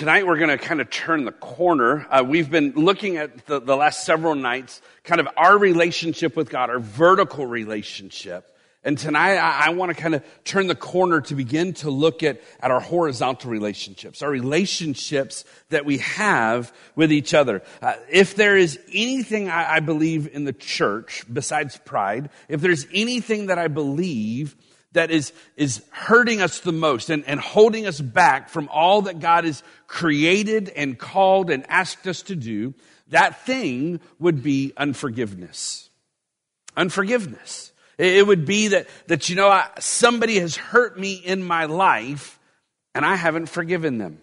tonight we're going to kind of turn the corner. Uh, we've been looking at the, the last several nights, kind of our relationship with God, our vertical relationship. And tonight I, I want to kind of turn the corner to begin to look at, at our horizontal relationships, our relationships that we have with each other. Uh, if there is anything I, I believe in the church besides pride, if there's anything that I believe that is, is hurting us the most and, and holding us back from all that God has created and called and asked us to do, that thing would be unforgiveness. Unforgiveness. It would be that, that you know, I, somebody has hurt me in my life and I haven't forgiven them.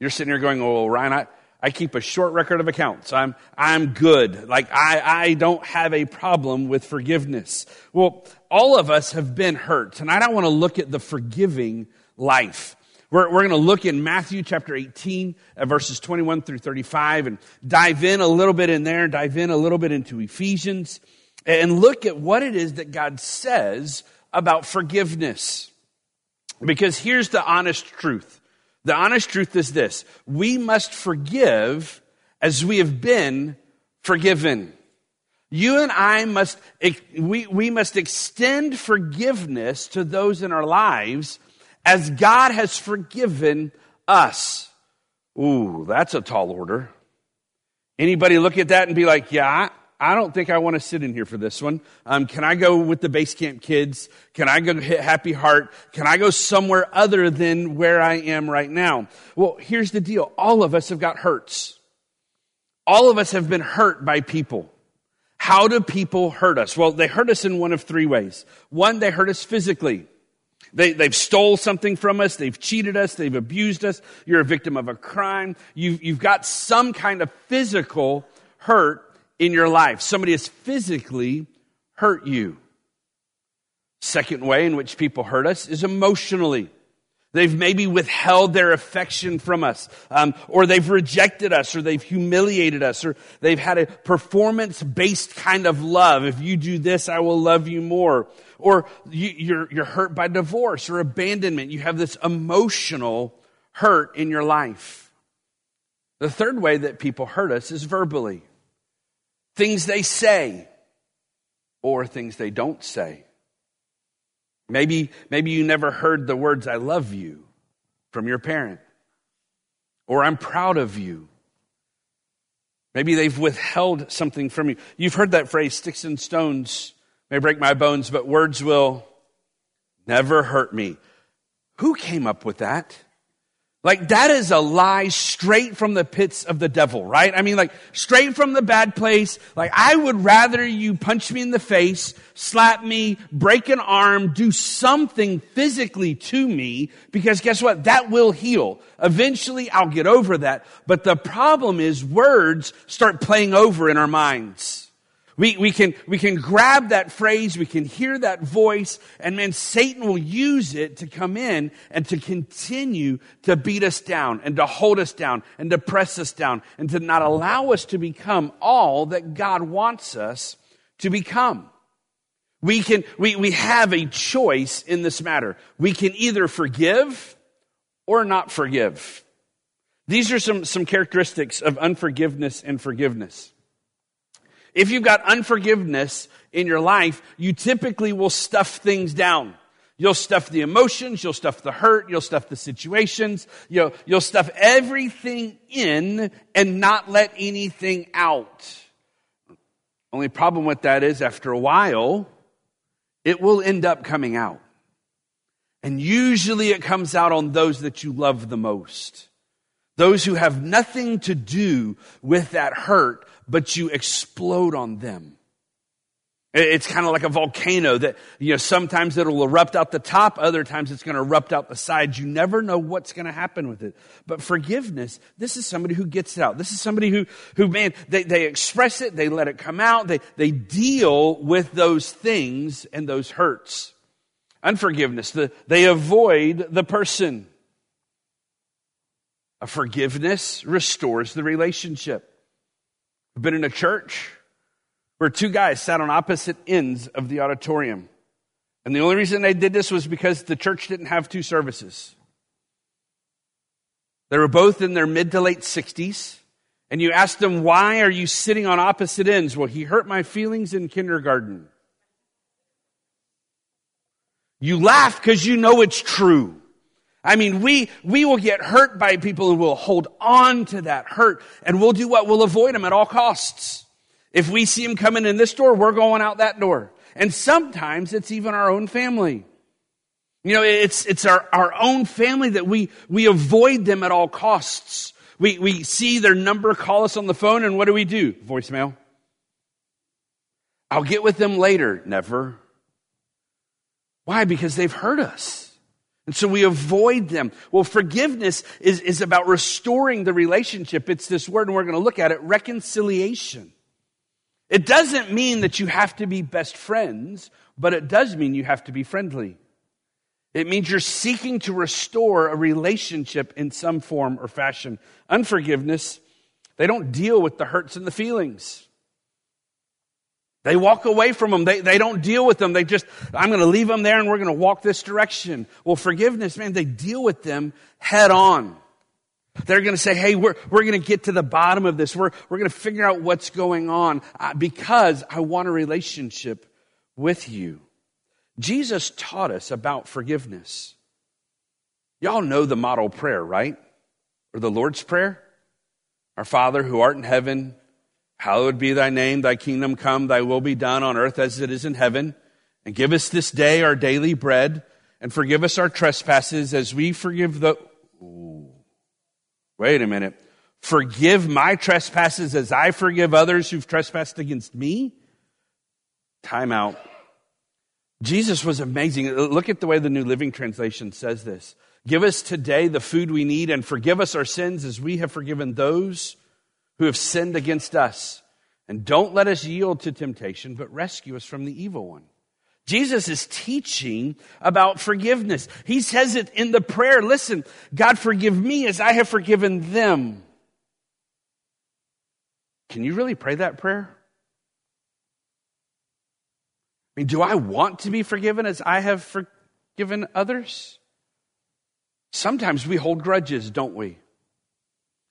You're sitting here going, oh, well, Ryan, I, I keep a short record of accounts. I'm, I'm good. Like, I, I don't have a problem with forgiveness. Well, all of us have been hurt. Tonight I don't want to look at the forgiving life. We're, we're going to look in Matthew chapter 18, uh, verses 21 through 35, and dive in a little bit in there, dive in a little bit into Ephesians, and look at what it is that God says about forgiveness. Because here's the honest truth the honest truth is this we must forgive as we have been forgiven. You and I must, we, we must extend forgiveness to those in our lives as God has forgiven us. Ooh, that's a tall order. Anybody look at that and be like, yeah, I don't think I want to sit in here for this one. Um, can I go with the base camp kids? Can I go hit Happy Heart? Can I go somewhere other than where I am right now? Well, here's the deal. All of us have got hurts. All of us have been hurt by people. How do people hurt us? Well, they hurt us in one of three ways. One, they hurt us physically. They, they've stole something from us. They've cheated us. They've abused us. You're a victim of a crime. You've, you've got some kind of physical hurt in your life. Somebody has physically hurt you. Second way in which people hurt us is emotionally. They've maybe withheld their affection from us, um, or they've rejected us, or they've humiliated us, or they've had a performance based kind of love. If you do this, I will love you more. Or you, you're, you're hurt by divorce or abandonment. You have this emotional hurt in your life. The third way that people hurt us is verbally things they say or things they don't say. Maybe, maybe you never heard the words, I love you from your parent, or I'm proud of you. Maybe they've withheld something from you. You've heard that phrase, sticks and stones may break my bones, but words will never hurt me. Who came up with that? Like that is a lie straight from the pits of the devil, right? I mean, like straight from the bad place. Like I would rather you punch me in the face, slap me, break an arm, do something physically to me, because guess what? That will heal. Eventually I'll get over that. But the problem is words start playing over in our minds. We, we, can, we can grab that phrase, we can hear that voice, and man, Satan will use it to come in and to continue to beat us down and to hold us down and to press us down and to not allow us to become all that God wants us to become. We can, we, we have a choice in this matter. We can either forgive or not forgive. These are some, some characteristics of unforgiveness and forgiveness. If you've got unforgiveness in your life, you typically will stuff things down. You'll stuff the emotions, you'll stuff the hurt, you'll stuff the situations, you'll, you'll stuff everything in and not let anything out. Only problem with that is after a while, it will end up coming out. And usually it comes out on those that you love the most. Those who have nothing to do with that hurt, but you explode on them. It's kind of like a volcano that, you know, sometimes it'll erupt out the top, other times it's going to erupt out the sides. You never know what's going to happen with it. But forgiveness, this is somebody who gets it out. This is somebody who, who man, they, they express it, they let it come out, they, they deal with those things and those hurts. Unforgiveness, the, they avoid the person. Forgiveness restores the relationship. I've been in a church where two guys sat on opposite ends of the auditorium. And the only reason they did this was because the church didn't have two services. They were both in their mid to late 60s. And you asked them, why are you sitting on opposite ends? Well, he hurt my feelings in kindergarten. You laugh because you know it's true. I mean, we, we will get hurt by people and we'll hold on to that hurt and we'll do what? We'll avoid them at all costs. If we see them coming in this door, we're going out that door. And sometimes it's even our own family. You know, it's, it's our, our own family that we, we avoid them at all costs. We, we see their number, call us on the phone, and what do we do? Voicemail. I'll get with them later. Never. Why? Because they've hurt us. And so we avoid them. Well, forgiveness is, is about restoring the relationship. It's this word, and we're going to look at it reconciliation. It doesn't mean that you have to be best friends, but it does mean you have to be friendly. It means you're seeking to restore a relationship in some form or fashion. Unforgiveness, they don't deal with the hurts and the feelings. They walk away from them. They, they don't deal with them. They just, I'm going to leave them there and we're going to walk this direction. Well, forgiveness, man, they deal with them head on. They're going to say, hey, we're, we're going to get to the bottom of this. We're, we're going to figure out what's going on uh, because I want a relationship with you. Jesus taught us about forgiveness. Y'all know the model prayer, right? Or the Lord's Prayer? Our Father who art in heaven, Hallowed be thy name, thy kingdom come, thy will be done on earth as it is in heaven. And give us this day our daily bread, and forgive us our trespasses as we forgive the. Wait a minute. Forgive my trespasses as I forgive others who've trespassed against me? Time out. Jesus was amazing. Look at the way the New Living Translation says this. Give us today the food we need and forgive us our sins as we have forgiven those who have sinned against us. And don't let us yield to temptation, but rescue us from the evil one. Jesus is teaching about forgiveness. He says it in the prayer. Listen, God forgive me as I have forgiven them. Can you really pray that prayer? I mean, do I want to be forgiven as I have forgiven others? Sometimes we hold grudges, don't we?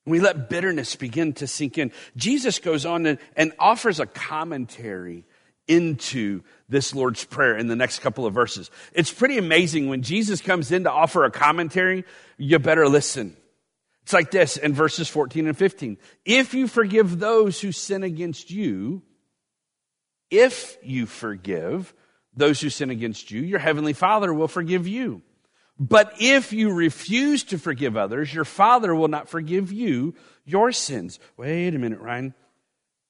We let bitterness begin to sink in. Jesus goes on and, and offers a commentary into this Lord's Prayer in the next couple of verses. It's pretty amazing when Jesus comes in to offer a commentary, you better listen. It's like this in verses 14 and 15. If you forgive those who sin against you, if you forgive those who sin against you, your heavenly Father will forgive you. But if you refuse to forgive others, your Father will not forgive you your sins. Wait a minute, Ryan.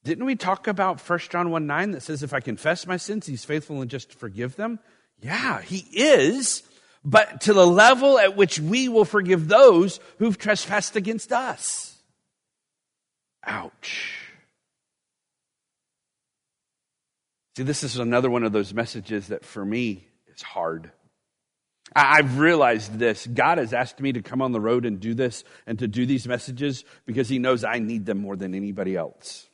Didn't we talk about 1 John 1 9 that says, if I confess my sins, he's faithful and just to forgive them? Yeah, he is, but to the level at which we will forgive those who've trespassed against us. Ouch. See, this is another one of those messages that for me is hard. I've realized this. God has asked me to come on the road and do this and to do these messages because He knows I need them more than anybody else.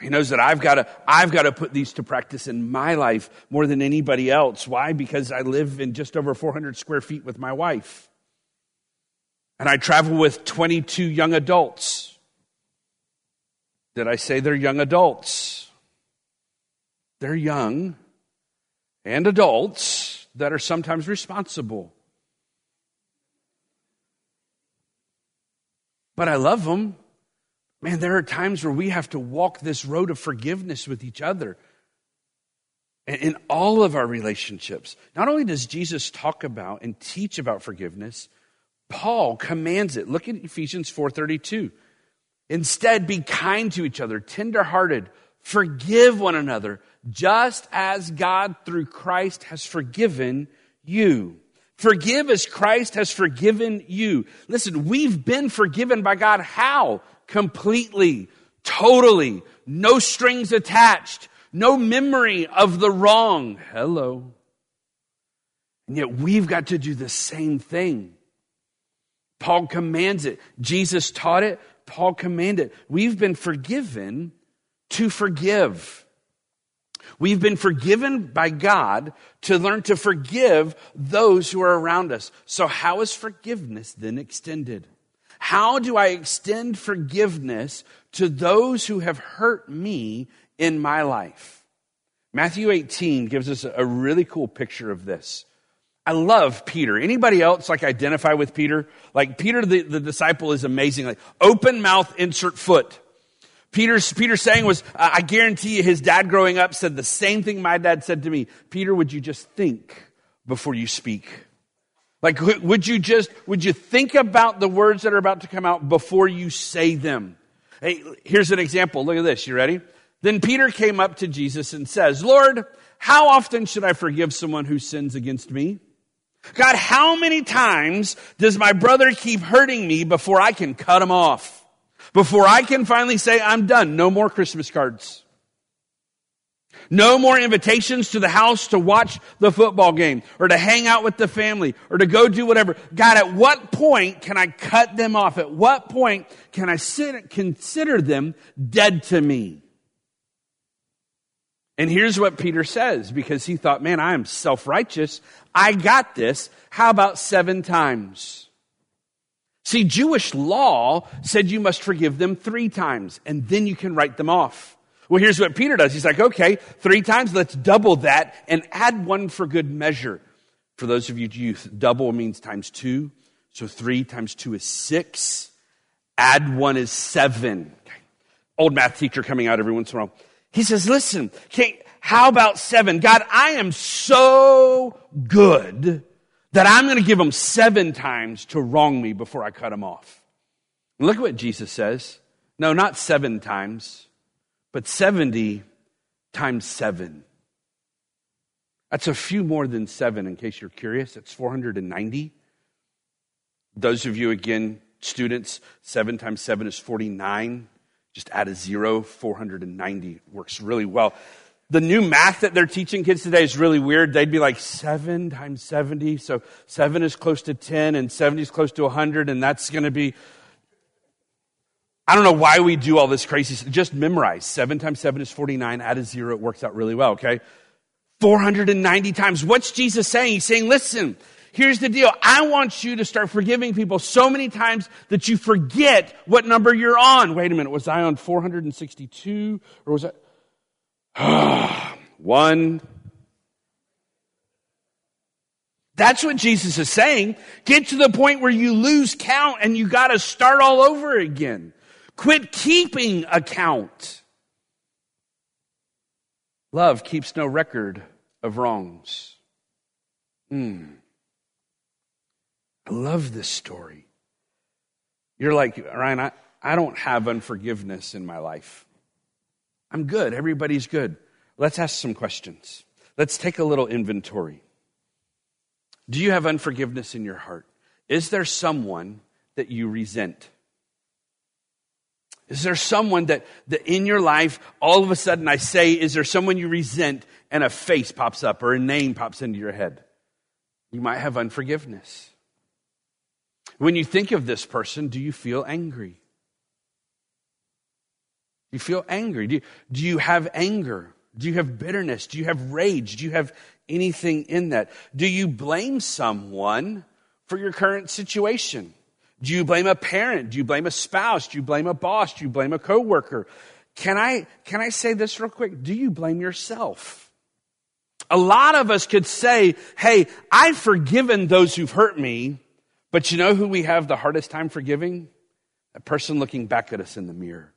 He knows that I've got to, I've got to put these to practice in my life more than anybody else. Why? Because I live in just over 400 square feet with my wife. And I travel with 22 young adults. Did I say they're young adults? They're young and adults that are sometimes responsible. But I love them. Man, there are times where we have to walk this road of forgiveness with each other in all of our relationships. Not only does Jesus talk about and teach about forgiveness, Paul commands it. Look at Ephesians 4:32. Instead, be kind to each other, tenderhearted, forgive one another, just as God through Christ has forgiven you. Forgive as Christ has forgiven you. Listen, we've been forgiven by God. How? Completely, totally, no strings attached, no memory of the wrong. Hello. And yet we've got to do the same thing. Paul commands it. Jesus taught it. Paul commanded. We've been forgiven to forgive. We've been forgiven by God to learn to forgive those who are around us. So, how is forgiveness then extended? How do I extend forgiveness to those who have hurt me in my life? Matthew 18 gives us a really cool picture of this. I love Peter. Anybody else like identify with Peter? Like Peter, the, the disciple is amazing. Like open mouth, insert foot. Peter's, Peter's saying was, I guarantee you his dad growing up said the same thing my dad said to me. Peter, would you just think before you speak? Like, would you just, would you think about the words that are about to come out before you say them? Hey, here's an example. Look at this. You ready? Then Peter came up to Jesus and says, Lord, how often should I forgive someone who sins against me? God, how many times does my brother keep hurting me before I can cut him off? Before I can finally say, I'm done. No more Christmas cards. No more invitations to the house to watch the football game or to hang out with the family or to go do whatever. God, at what point can I cut them off? At what point can I sit, consider them dead to me? And here's what Peter says because he thought, man, I am self righteous. I got this. How about seven times? See, Jewish law said you must forgive them three times and then you can write them off. Well, here's what Peter does. He's like, okay, three times, let's double that and add one for good measure. For those of you youth, double means times two. So three times two is six. Add one is seven. Okay. Old math teacher coming out every once in a while. He says, listen, how about seven? God, I am so good that I'm going to give them seven times to wrong me before I cut them off. Look at what Jesus says. No, not seven times, but 70 times seven. That's a few more than seven, in case you're curious. It's 490. Those of you, again, students, seven times seven is 49. Just add a zero, 490 works really well the new math that they're teaching kids today is really weird. They'd be like seven times 70. So seven is close to 10 and 70 is close to 100. And that's going to be, I don't know why we do all this crazy. Just memorize. Seven times seven is 49. Add a zero. It works out really well. Okay. 490 times. What's Jesus saying? He's saying, listen, here's the deal. I want you to start forgiving people so many times that you forget what number you're on. Wait a minute. Was I on 462 or was I? One. That's what Jesus is saying. Get to the point where you lose count and you got to start all over again. Quit keeping account. Love keeps no record of wrongs. Mm. I love this story. You're like, Ryan, I, I don't have unforgiveness in my life. I'm good. Everybody's good. Let's ask some questions. Let's take a little inventory. Do you have unforgiveness in your heart? Is there someone that you resent? Is there someone that, that in your life, all of a sudden I say, is there someone you resent and a face pops up or a name pops into your head? You might have unforgiveness. When you think of this person, do you feel angry? You feel angry? Do you, do you have anger? Do you have bitterness? Do you have rage? Do you have anything in that? Do you blame someone for your current situation? Do you blame a parent? Do you blame a spouse? Do you blame a boss? Do you blame a coworker? Can I, can I say this real quick? Do you blame yourself? A lot of us could say, Hey, I've forgiven those who've hurt me, but you know who we have the hardest time forgiving? A person looking back at us in the mirror.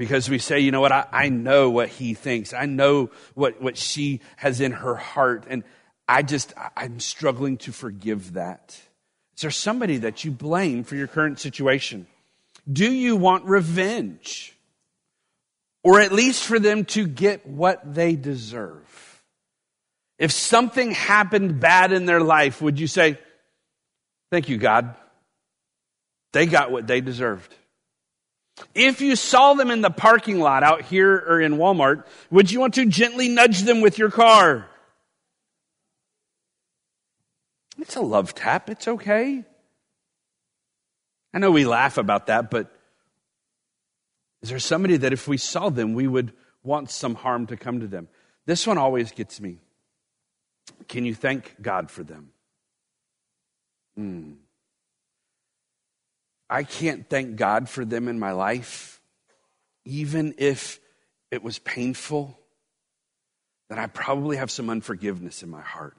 Because we say, you know what, I, I, know what he thinks. I know what, what she has in her heart. And I just, I'm struggling to forgive that. Is there somebody that you blame for your current situation? Do you want revenge? Or at least for them to get what they deserve? If something happened bad in their life, would you say, Thank you, God? They got what they deserved. If you saw them in the parking lot out here or in Walmart, would you want to gently nudge them with your car? It's a love tap. It's okay. I know we laugh about that, but Is there somebody that if we saw them, we would want some harm to come to them? This one always gets me. Can you thank God for them? Hmm. I can't thank God for them in my life, even if it was painful, then I probably have some unforgiveness in my heart.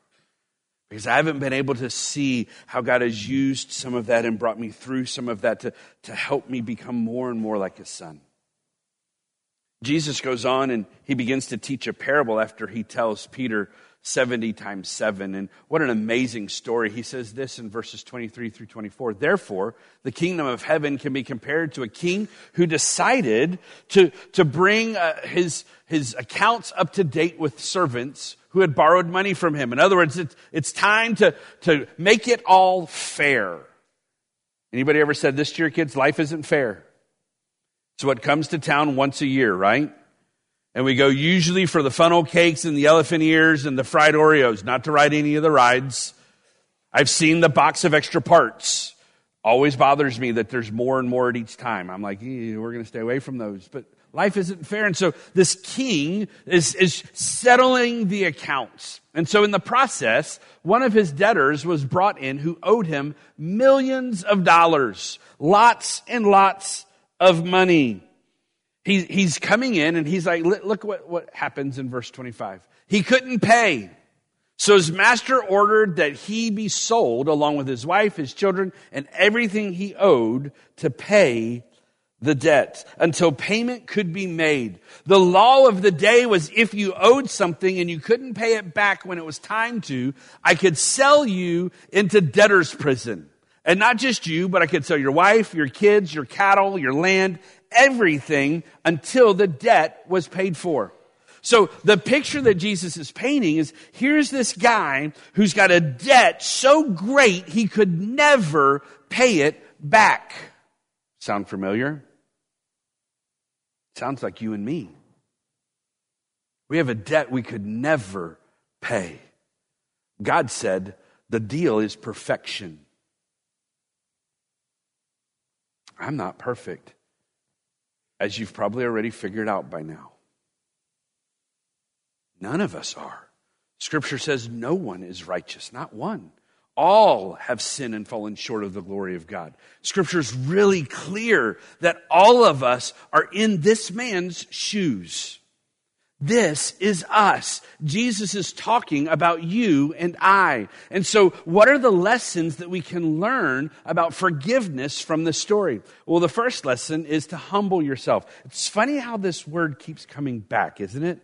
Because I haven't been able to see how God has used some of that and brought me through some of that to, to help me become more and more like his son. Jesus goes on and he begins to teach a parable after he tells Peter 70 times 7. And what an amazing story. He says this in verses 23 through 24. Therefore, the kingdom of heaven can be compared to a king who decided to, to bring uh, his, his accounts up to date with servants who had borrowed money from him. In other words, it's, it's time to, to make it all fair. Anybody ever said this to your kids? Life isn't fair. It's what comes to town once a year, right? And we go usually for the funnel cakes and the elephant ears and the fried Oreos, not to ride any of the rides. I've seen the box of extra parts. Always bothers me that there's more and more at each time. I'm like, eh, we're going to stay away from those. But life isn't fair. And so this king is, is settling the accounts. And so in the process, one of his debtors was brought in who owed him millions of dollars, lots and lots of money. He, he's coming in and he's like, look what, what happens in verse 25. He couldn't pay. So his master ordered that he be sold along with his wife, his children, and everything he owed to pay the debt until payment could be made. The law of the day was if you owed something and you couldn't pay it back when it was time to, I could sell you into debtor's prison. And not just you, but I could sell your wife, your kids, your cattle, your land, everything until the debt was paid for. So the picture that Jesus is painting is here's this guy who's got a debt so great he could never pay it back. Sound familiar? Sounds like you and me. We have a debt we could never pay. God said the deal is perfection. I'm not perfect as you've probably already figured out by now. None of us are. Scripture says no one is righteous, not one. All have sinned and fallen short of the glory of God. Scripture is really clear that all of us are in this man's shoes. This is us. Jesus is talking about you and I. And so, what are the lessons that we can learn about forgiveness from this story? Well, the first lesson is to humble yourself. It's funny how this word keeps coming back, isn't it?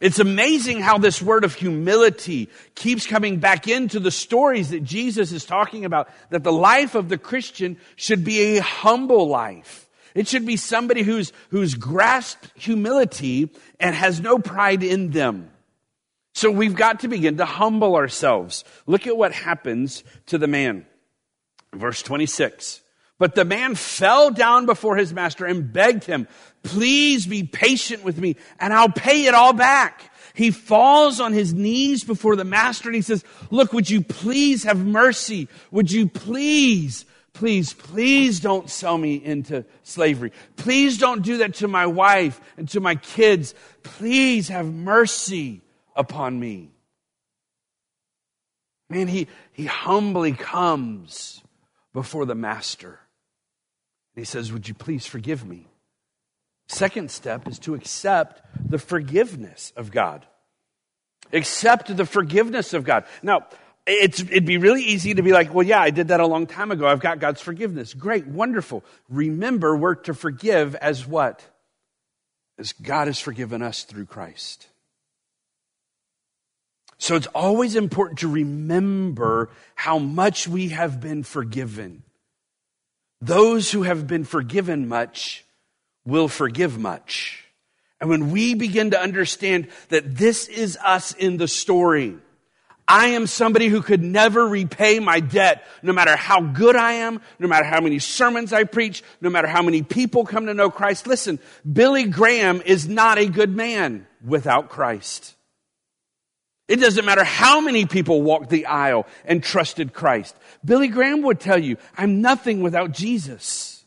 It's amazing how this word of humility keeps coming back into the stories that Jesus is talking about, that the life of the Christian should be a humble life. It should be somebody who's, who's grasped humility and has no pride in them. So we've got to begin to humble ourselves. Look at what happens to the man. Verse 26. But the man fell down before his master and begged him, please be patient with me and I'll pay it all back. He falls on his knees before the master and he says, look, would you please have mercy? Would you please Please, please don't sell me into slavery. Please don't do that to my wife and to my kids. Please have mercy upon me. Man, he, he humbly comes before the master. He says, Would you please forgive me? Second step is to accept the forgiveness of God. Accept the forgiveness of God. Now, it's, it'd be really easy to be like, well, yeah, I did that a long time ago. I've got God's forgiveness. Great, wonderful. Remember, we're to forgive as what? As God has forgiven us through Christ. So it's always important to remember how much we have been forgiven. Those who have been forgiven much will forgive much. And when we begin to understand that this is us in the story, I am somebody who could never repay my debt, no matter how good I am, no matter how many sermons I preach, no matter how many people come to know Christ. Listen, Billy Graham is not a good man without Christ. It doesn't matter how many people walked the aisle and trusted Christ. Billy Graham would tell you, I'm nothing without Jesus.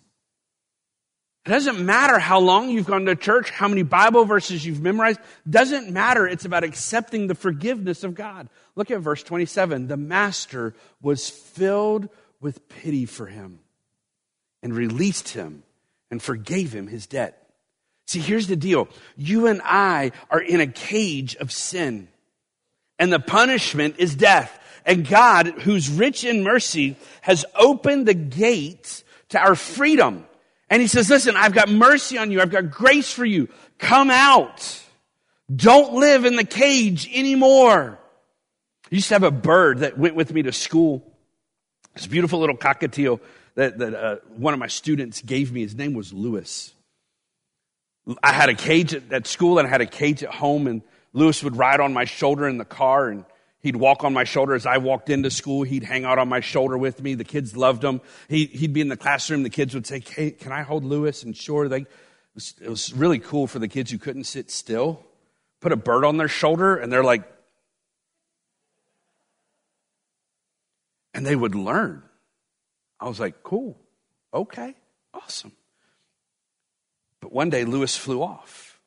It doesn't matter how long you've gone to church, how many Bible verses you've memorized. Doesn't matter. It's about accepting the forgiveness of God. Look at verse 27. The master was filled with pity for him and released him and forgave him his debt. See, here's the deal. You and I are in a cage of sin and the punishment is death. And God, who's rich in mercy, has opened the gates to our freedom. And he says, listen, I've got mercy on you. I've got grace for you. Come out. Don't live in the cage anymore. I used to have a bird that went with me to school. This beautiful little cockatiel that, that uh, one of my students gave me. His name was Lewis. I had a cage at, at school and I had a cage at home, and Lewis would ride on my shoulder in the car and He'd walk on my shoulder as I walked into school. He'd hang out on my shoulder with me. The kids loved him. He, would be in the classroom. The kids would say, hey, can I hold Lewis? And sure, they, it was, it was really cool for the kids who couldn't sit still. Put a bird on their shoulder and they're like, and they would learn. I was like, cool, okay, awesome. But one day Lewis flew off.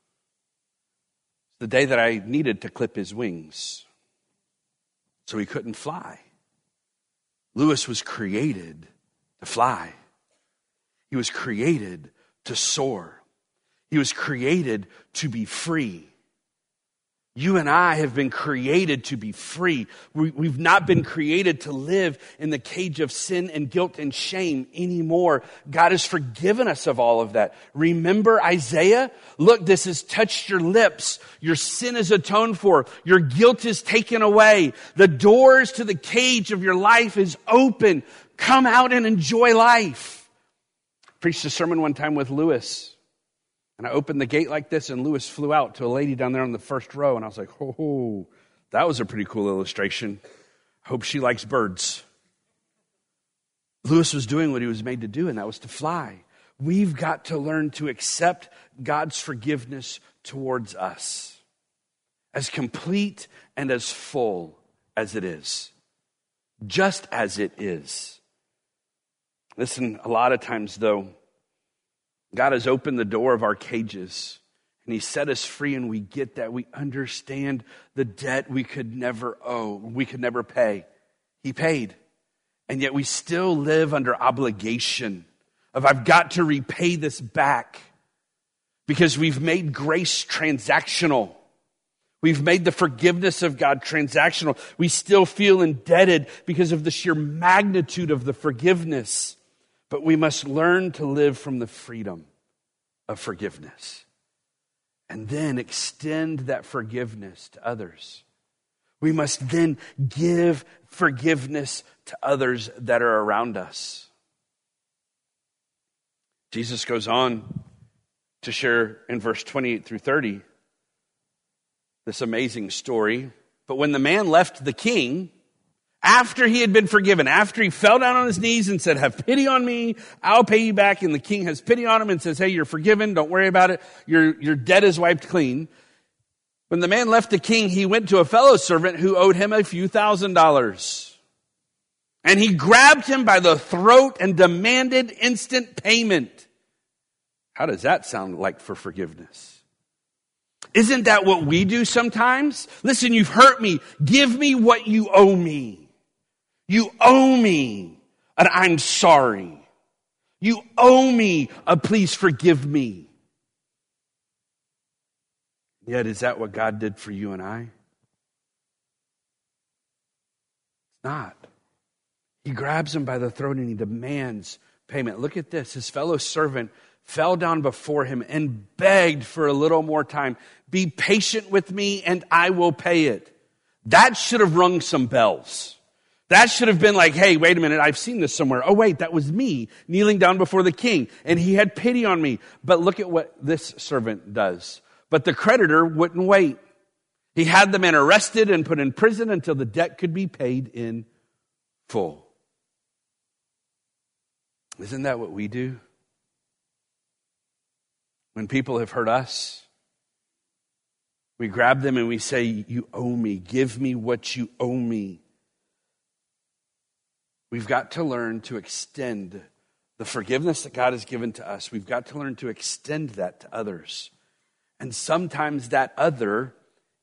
The day that I needed to clip his wings so he couldn't fly. Lewis was created to fly, he was created to soar, he was created to be free. You and I have been created to be free. We, have not been created to live in the cage of sin and guilt and shame anymore. God has forgiven us of all of that. Remember Isaiah? Look, this has touched your lips. Your sin is atoned for. Your guilt is taken away. The doors to the cage of your life is open. Come out and enjoy life. Preached a sermon one time with Lewis. And I opened the gate like this, and Lewis flew out to a lady down there on the first row. And I was like, oh, that was a pretty cool illustration. Hope she likes birds. Lewis was doing what he was made to do, and that was to fly. We've got to learn to accept God's forgiveness towards us as complete and as full as it is, just as it is. Listen, a lot of times, though, God has opened the door of our cages and He set us free, and we get that. We understand the debt we could never owe, we could never pay. He paid. And yet we still live under obligation of I've got to repay this back because we've made grace transactional. We've made the forgiveness of God transactional. We still feel indebted because of the sheer magnitude of the forgiveness. But we must learn to live from the freedom of forgiveness and then extend that forgiveness to others. We must then give forgiveness to others that are around us. Jesus goes on to share in verse 28 through 30 this amazing story. But when the man left the king, after he had been forgiven, after he fell down on his knees and said, have pity on me, I'll pay you back. And the king has pity on him and says, hey, you're forgiven. Don't worry about it. Your, your debt is wiped clean. When the man left the king, he went to a fellow servant who owed him a few thousand dollars. And he grabbed him by the throat and demanded instant payment. How does that sound like for forgiveness? Isn't that what we do sometimes? Listen, you've hurt me. Give me what you owe me. You owe me and I'm sorry. You owe me a please forgive me. Yet, is that what God did for you and I? It's not. He grabs him by the throat and he demands payment. Look at this. His fellow servant fell down before him and begged for a little more time. Be patient with me and I will pay it. That should have rung some bells. That should have been like, hey, wait a minute, I've seen this somewhere. Oh, wait, that was me kneeling down before the king, and he had pity on me. But look at what this servant does. But the creditor wouldn't wait. He had the man arrested and put in prison until the debt could be paid in full. Isn't that what we do? When people have hurt us, we grab them and we say, You owe me. Give me what you owe me. We've got to learn to extend the forgiveness that God has given to us, we've got to learn to extend that to others. And sometimes that other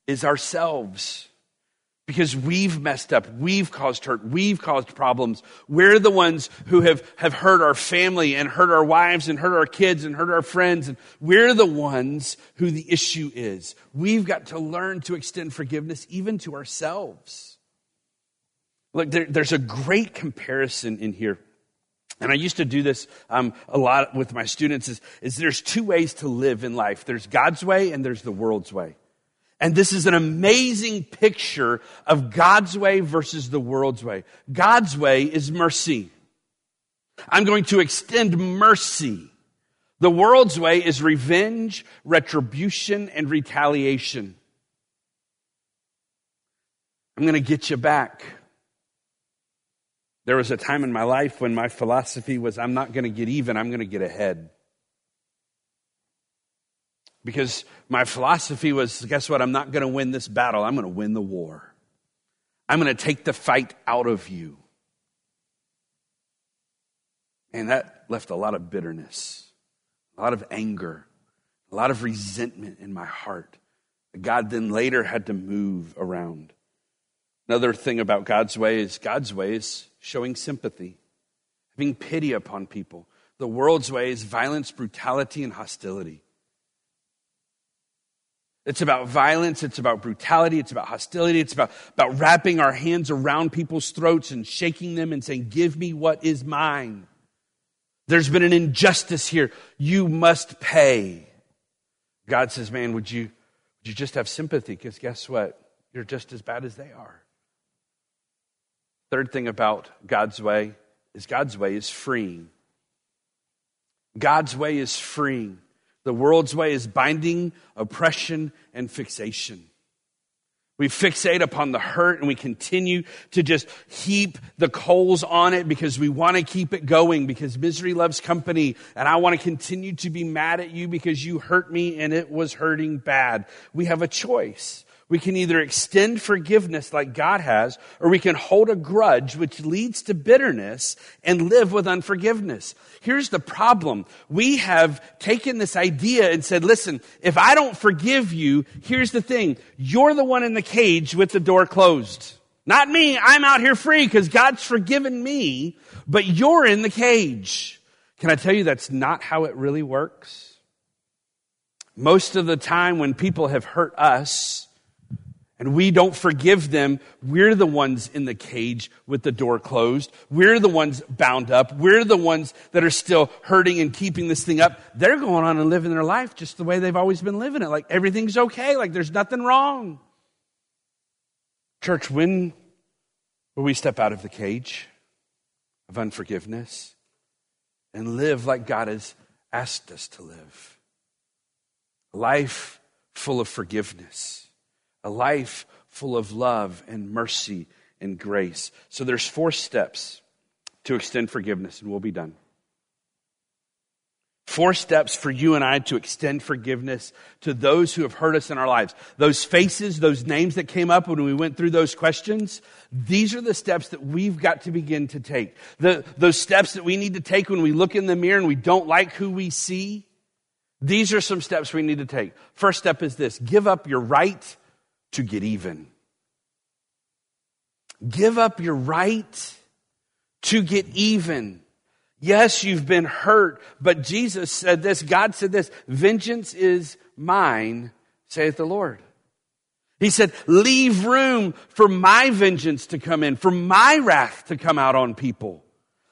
is ourselves because we've messed up, we've caused hurt, we've caused problems. We're the ones who have, have hurt our family and hurt our wives and hurt our kids and hurt our friends. And we're the ones who the issue is. We've got to learn to extend forgiveness even to ourselves. Look, there, there's a great comparison in here. And I used to do this um, a lot with my students is, is there's two ways to live in life. There's God's way and there's the world's way. And this is an amazing picture of God's way versus the world's way. God's way is mercy. I'm going to extend mercy. The world's way is revenge, retribution, and retaliation. I'm going to get you back. There was a time in my life when my philosophy was I'm not going to get even, I'm going to get ahead. Because my philosophy was guess what? I'm not going to win this battle. I'm going to win the war. I'm going to take the fight out of you. And that left a lot of bitterness, a lot of anger, a lot of resentment in my heart. God then later had to move around. Another thing about God's way is God's way is showing sympathy, having pity upon people. The world's way is violence, brutality, and hostility. It's about violence. It's about brutality. It's about hostility. It's about, about wrapping our hands around people's throats and shaking them and saying, Give me what is mine. There's been an injustice here. You must pay. God says, Man, would you, would you just have sympathy? Because guess what? You're just as bad as they are. Third thing about God's way is God's way is freeing. God's way is freeing. The world's way is binding, oppression, and fixation. We fixate upon the hurt and we continue to just heap the coals on it because we want to keep it going because misery loves company and I want to continue to be mad at you because you hurt me and it was hurting bad. We have a choice. We can either extend forgiveness like God has, or we can hold a grudge, which leads to bitterness and live with unforgiveness. Here's the problem. We have taken this idea and said, listen, if I don't forgive you, here's the thing. You're the one in the cage with the door closed. Not me. I'm out here free because God's forgiven me, but you're in the cage. Can I tell you that's not how it really works? Most of the time when people have hurt us, and we don't forgive them, we're the ones in the cage with the door closed. We're the ones bound up. We're the ones that are still hurting and keeping this thing up. They're going on and living their life just the way they've always been living it. Like everything's okay, like there's nothing wrong. Church, when will we step out of the cage of unforgiveness and live like God has asked us to live? Life full of forgiveness a life full of love and mercy and grace. So there's four steps to extend forgiveness, and we'll be done. Four steps for you and I to extend forgiveness to those who have hurt us in our lives. Those faces, those names that came up when we went through those questions, these are the steps that we've got to begin to take. The, those steps that we need to take when we look in the mirror and we don't like who we see. These are some steps we need to take. First step is this give up your right to get even. Give up your right to get even. Yes, you've been hurt, but Jesus said this, God said this, vengeance is mine, saith the Lord. He said, leave room for my vengeance to come in, for my wrath to come out on people.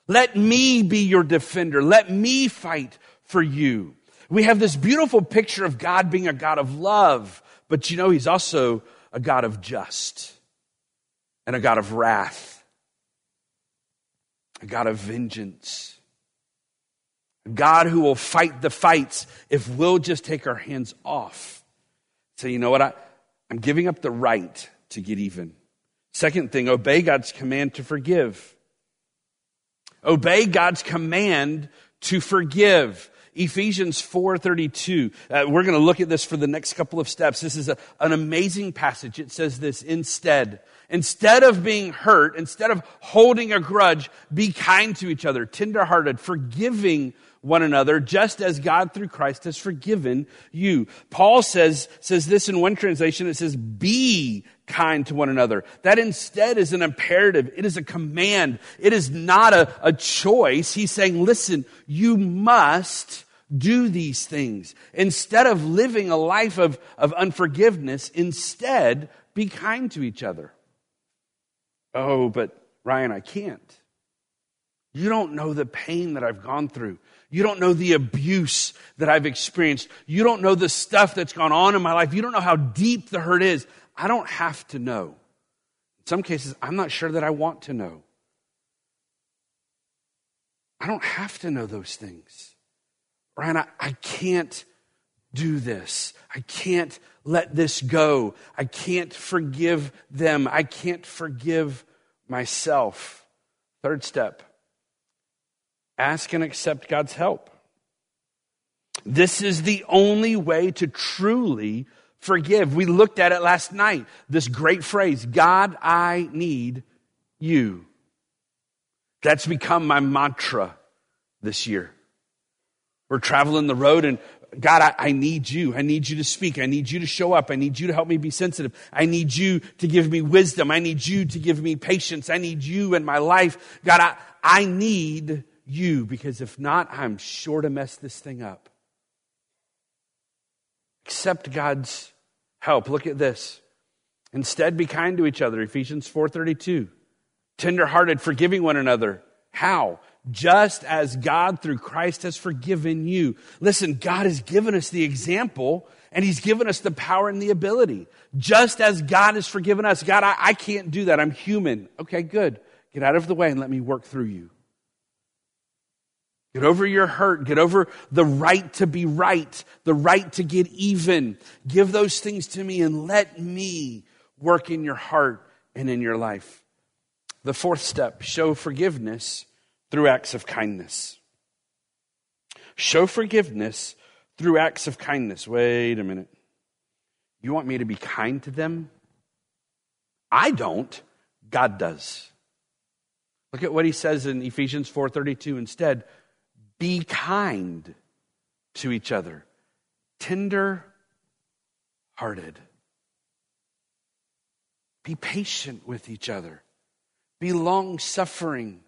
Let me be your defender. Let me fight for you. We have this beautiful picture of God being a God of love, but you know, he's also a God of just and a God of wrath, a God of vengeance, a God who will fight the fights if we'll just take our hands off. Say, you know what? I, I'm giving up the right to get even. Second thing, obey God's command to forgive. Obey God's command to forgive. Ephesians 4:32. Uh, we're going to look at this for the next couple of steps. This is a, an amazing passage. It says this instead. Instead of being hurt, instead of holding a grudge, be kind to each other, tenderhearted, forgiving one another, just as God through Christ has forgiven you. Paul says, says this in one translation, it says, be kind to one another. That instead is an imperative. It is a command. It is not a, a choice. He's saying, listen, you must do these things. Instead of living a life of, of unforgiveness, instead be kind to each other. Oh, but Ryan, I can't. You don't know the pain that I've gone through. You don't know the abuse that I've experienced. You don't know the stuff that's gone on in my life. You don't know how deep the hurt is. I don't have to know. In some cases, I'm not sure that I want to know. I don't have to know those things. Ryan, I, I can't do this. I can't let this go. I can't forgive them. I can't forgive myself. Third step ask and accept God's help. This is the only way to truly forgive. We looked at it last night. This great phrase God, I need you. That's become my mantra this year. We're traveling the road and God, I, I, need you. I need you to speak. I need you to show up. I need you to help me be sensitive. I need you to give me wisdom. I need you to give me patience. I need you in my life. God, I, I need you because if not, I'm sure to mess this thing up. Accept God's help. Look at this. Instead, be kind to each other. Ephesians 4:32. Tenderhearted, forgiving one another. How? Just as God through Christ has forgiven you. Listen, God has given us the example and He's given us the power and the ability. Just as God has forgiven us. God, I, I can't do that. I'm human. Okay, good. Get out of the way and let me work through you. Get over your hurt. Get over the right to be right, the right to get even. Give those things to me and let me work in your heart and in your life. The fourth step show forgiveness through acts of kindness. Show forgiveness through acts of kindness. Wait a minute. You want me to be kind to them? I don't. God does. Look at what he says in Ephesians 4:32 instead be kind to each other, tender hearted. Be patient with each other. Be long suffering.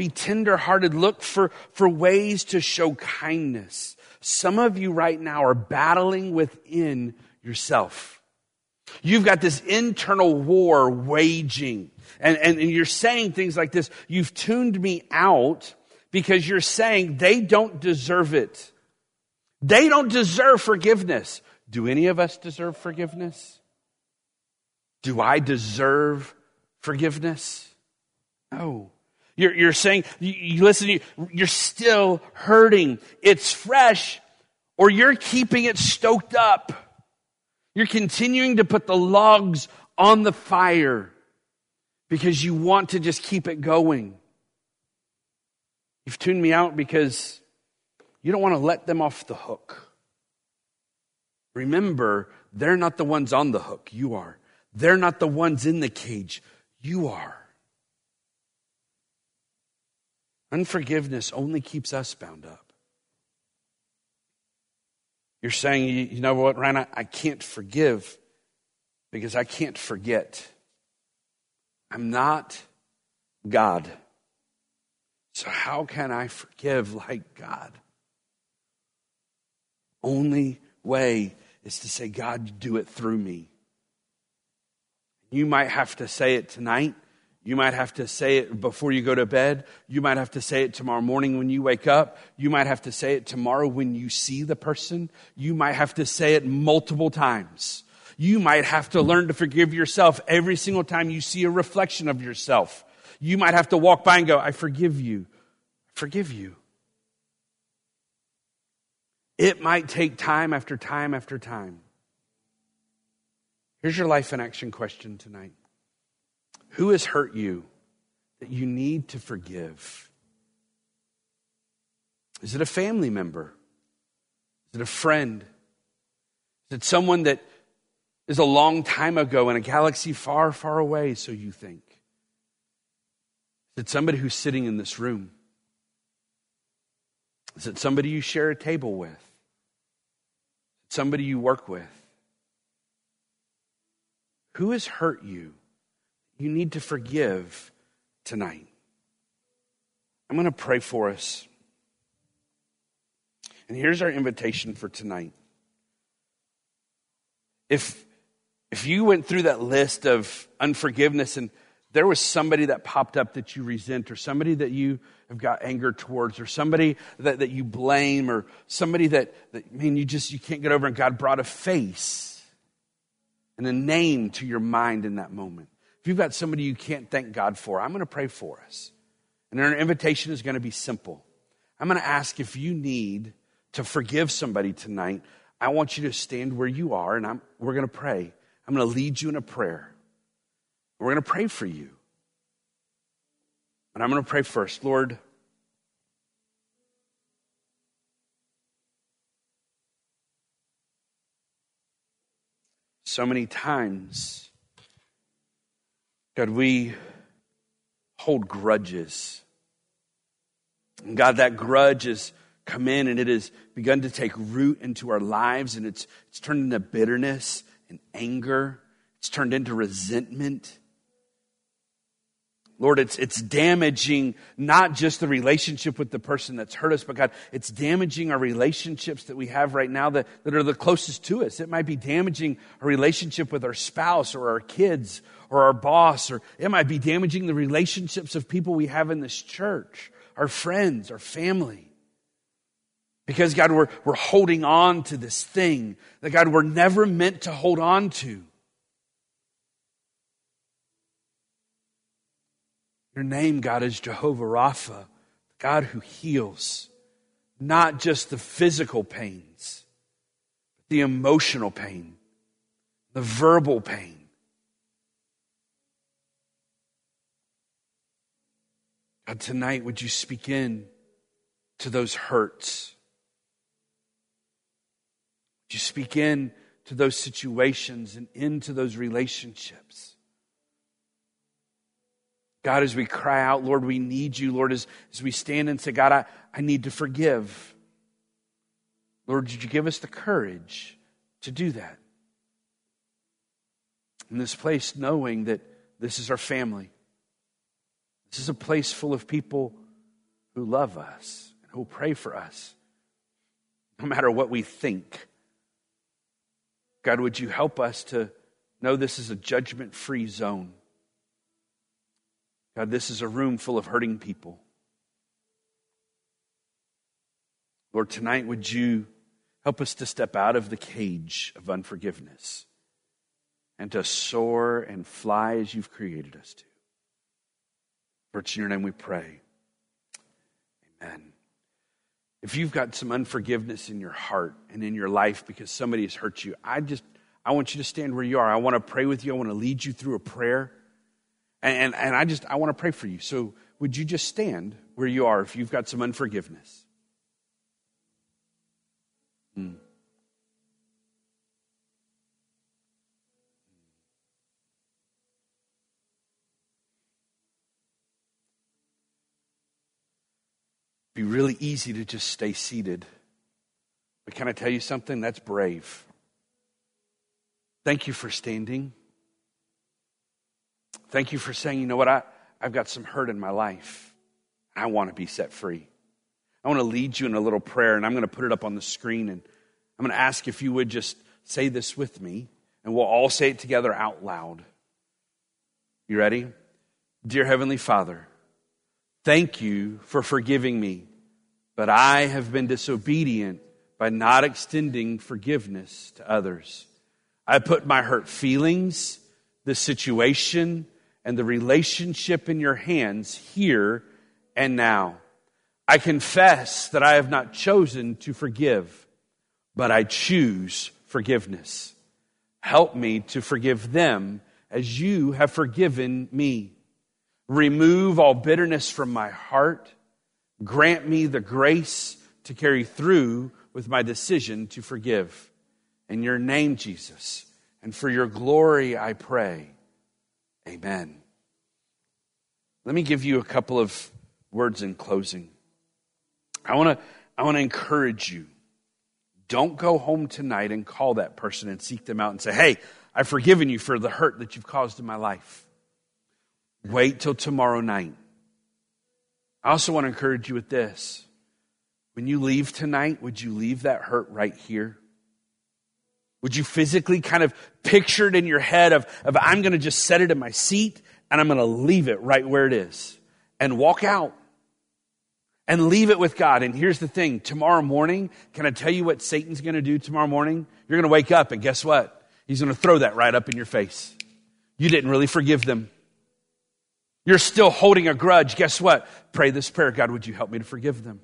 Be tender hearted. Look for, for ways to show kindness. Some of you right now are battling within yourself. You've got this internal war waging. And, and, and you're saying things like this You've tuned me out because you're saying they don't deserve it. They don't deserve forgiveness. Do any of us deserve forgiveness? Do I deserve forgiveness? No. You're, you're saying, you, listen, you, you're still hurting. It's fresh, or you're keeping it stoked up. You're continuing to put the logs on the fire because you want to just keep it going. You've tuned me out because you don't want to let them off the hook. Remember, they're not the ones on the hook. You are. They're not the ones in the cage. You are. Unforgiveness only keeps us bound up. You're saying, you know what, Ryan, I can't forgive because I can't forget. I'm not God. So, how can I forgive like God? Only way is to say, God, do it through me. You might have to say it tonight. You might have to say it before you go to bed. You might have to say it tomorrow morning when you wake up. You might have to say it tomorrow when you see the person. You might have to say it multiple times. You might have to learn to forgive yourself every single time you see a reflection of yourself. You might have to walk by and go, I forgive you. I forgive you. It might take time after time after time. Here's your life in action question tonight Who has hurt you that you need to forgive? Is it a family member? Is it a friend? Is it someone that is a long time ago in a galaxy far, far away, so you think. Is it somebody who's sitting in this room? Is it somebody you share a table with? Somebody you work with? Who has hurt you? You need to forgive tonight. I'm going to pray for us. And here's our invitation for tonight. If if you went through that list of unforgiveness and there was somebody that popped up that you resent or somebody that you have got anger towards or somebody that, that you blame or somebody that, that I mean you just you can't get over and God brought a face and a name to your mind in that moment. If you've got somebody you can't thank God for, I'm going to pray for us. And our invitation is going to be simple. I'm going to ask if you need to forgive somebody tonight. I want you to stand where you are and I'm, we're going to pray. I'm going to lead you in a prayer. We're going to pray for you. And I'm going to pray first. Lord, so many times, God, we hold grudges. And God, that grudge has come in and it has begun to take root into our lives and it's, it's turned into bitterness and anger. It's turned into resentment. Lord, it's, it's damaging not just the relationship with the person that's hurt us, but God, it's damaging our relationships that we have right now that, that are the closest to us. It might be damaging a relationship with our spouse or our kids or our boss, or it might be damaging the relationships of people we have in this church, our friends, our family. Because, God, we're, we're holding on to this thing that, God, we're never meant to hold on to. Your name, God, is Jehovah Rapha, God who heals, not just the physical pains, but the emotional pain, the verbal pain. God, tonight, would you speak in to those hurts? Would you speak in to those situations and into those relationships? God, as we cry out, Lord, we need you. Lord, as, as we stand and say, God, I, I need to forgive. Lord, did you give us the courage to do that? In this place, knowing that this is our family. This is a place full of people who love us and who pray for us, no matter what we think God, would you help us to know this is a judgment free zone? God, this is a room full of hurting people. Lord, tonight would you help us to step out of the cage of unforgiveness and to soar and fly as you've created us to. For it's in your name we pray. Amen. If you've got some unforgiveness in your heart and in your life because somebody has hurt you, I just, I want you to stand where you are. I want to pray with you. I want to lead you through a prayer. And, and, and I just, I want to pray for you. So would you just stand where you are if you've got some unforgiveness? Hmm. Be really easy to just stay seated. But can I tell you something? That's brave. Thank you for standing. Thank you for saying, you know what, I, I've got some hurt in my life. I want to be set free. I want to lead you in a little prayer, and I'm going to put it up on the screen. And I'm going to ask if you would just say this with me, and we'll all say it together out loud. You ready? Dear Heavenly Father, Thank you for forgiving me, but I have been disobedient by not extending forgiveness to others. I put my hurt feelings, the situation, and the relationship in your hands here and now. I confess that I have not chosen to forgive, but I choose forgiveness. Help me to forgive them as you have forgiven me. Remove all bitterness from my heart. Grant me the grace to carry through with my decision to forgive. In your name, Jesus. And for your glory, I pray. Amen. Let me give you a couple of words in closing. I want to I want to encourage you. Don't go home tonight and call that person and seek them out and say, "Hey, I've forgiven you for the hurt that you've caused in my life." Wait till tomorrow night. I also want to encourage you with this. When you leave tonight, would you leave that hurt right here? Would you physically kind of picture it in your head of, of I'm going to just set it in my seat and I'm going to leave it right where it is and walk out and leave it with God. And here's the thing tomorrow morning, can I tell you what Satan's going to do tomorrow morning? You're going to wake up and guess what? He's going to throw that right up in your face. You didn't really forgive them. You're still holding a grudge. Guess what? Pray this prayer God, would you help me to forgive them?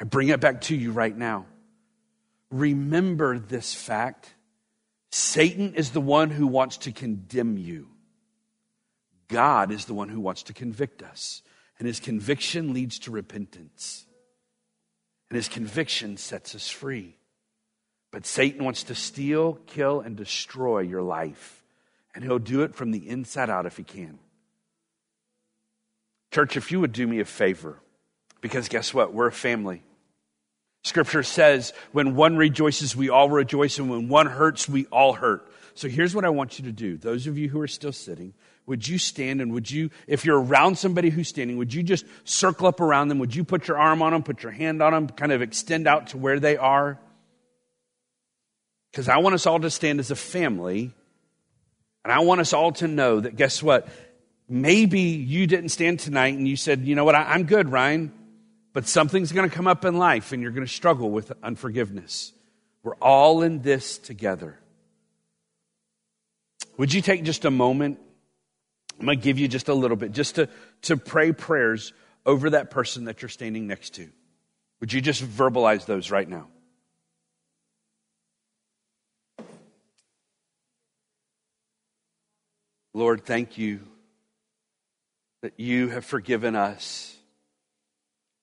I bring it back to you right now. Remember this fact Satan is the one who wants to condemn you. God is the one who wants to convict us. And his conviction leads to repentance. And his conviction sets us free. But Satan wants to steal, kill, and destroy your life. And he'll do it from the inside out if he can. Church, if you would do me a favor, because guess what? We're a family. Scripture says, when one rejoices, we all rejoice, and when one hurts, we all hurt. So here's what I want you to do. Those of you who are still sitting, would you stand and would you, if you're around somebody who's standing, would you just circle up around them? Would you put your arm on them, put your hand on them, kind of extend out to where they are? Because I want us all to stand as a family, and I want us all to know that guess what? Maybe you didn't stand tonight and you said, you know what, I, am good, Ryan. But something's going to come up in life and you're going to struggle with unforgiveness. We're all in this together. Would you take just a moment? I'm going to give you just a little bit, just to, to pray prayers over that person that you're standing next to. Would you just verbalize those right now? Lord, thank you that you have forgiven us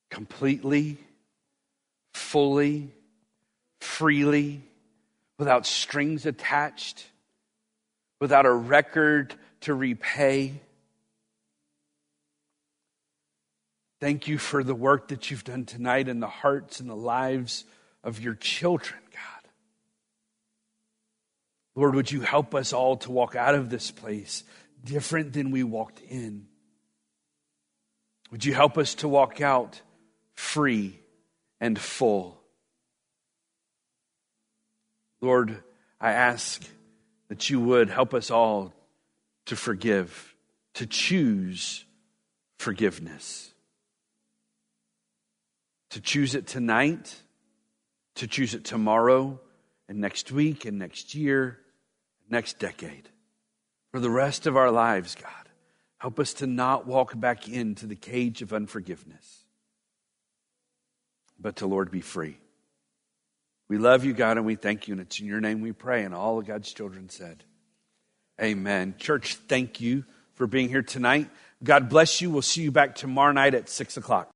completely, fully, freely, without strings attached, without a record to repay. Thank you for the work that you've done tonight in the hearts and the lives of your children, God. Lord, would you help us all to walk out of this place different than we walked in? Would you help us to walk out free and full. Lord, I ask that you would help us all to forgive, to choose forgiveness, to choose it tonight, to choose it tomorrow, and next week, and next year, next decade. For the rest of our lives, God, help us to not walk back into the cage of unforgiveness but to, Lord, be free. We love you, God, and we thank you. And it's in your name we pray. And all of God's children said, Amen. Church, thank you for being here tonight. God bless you. We'll see you back tomorrow night at 6 o'clock.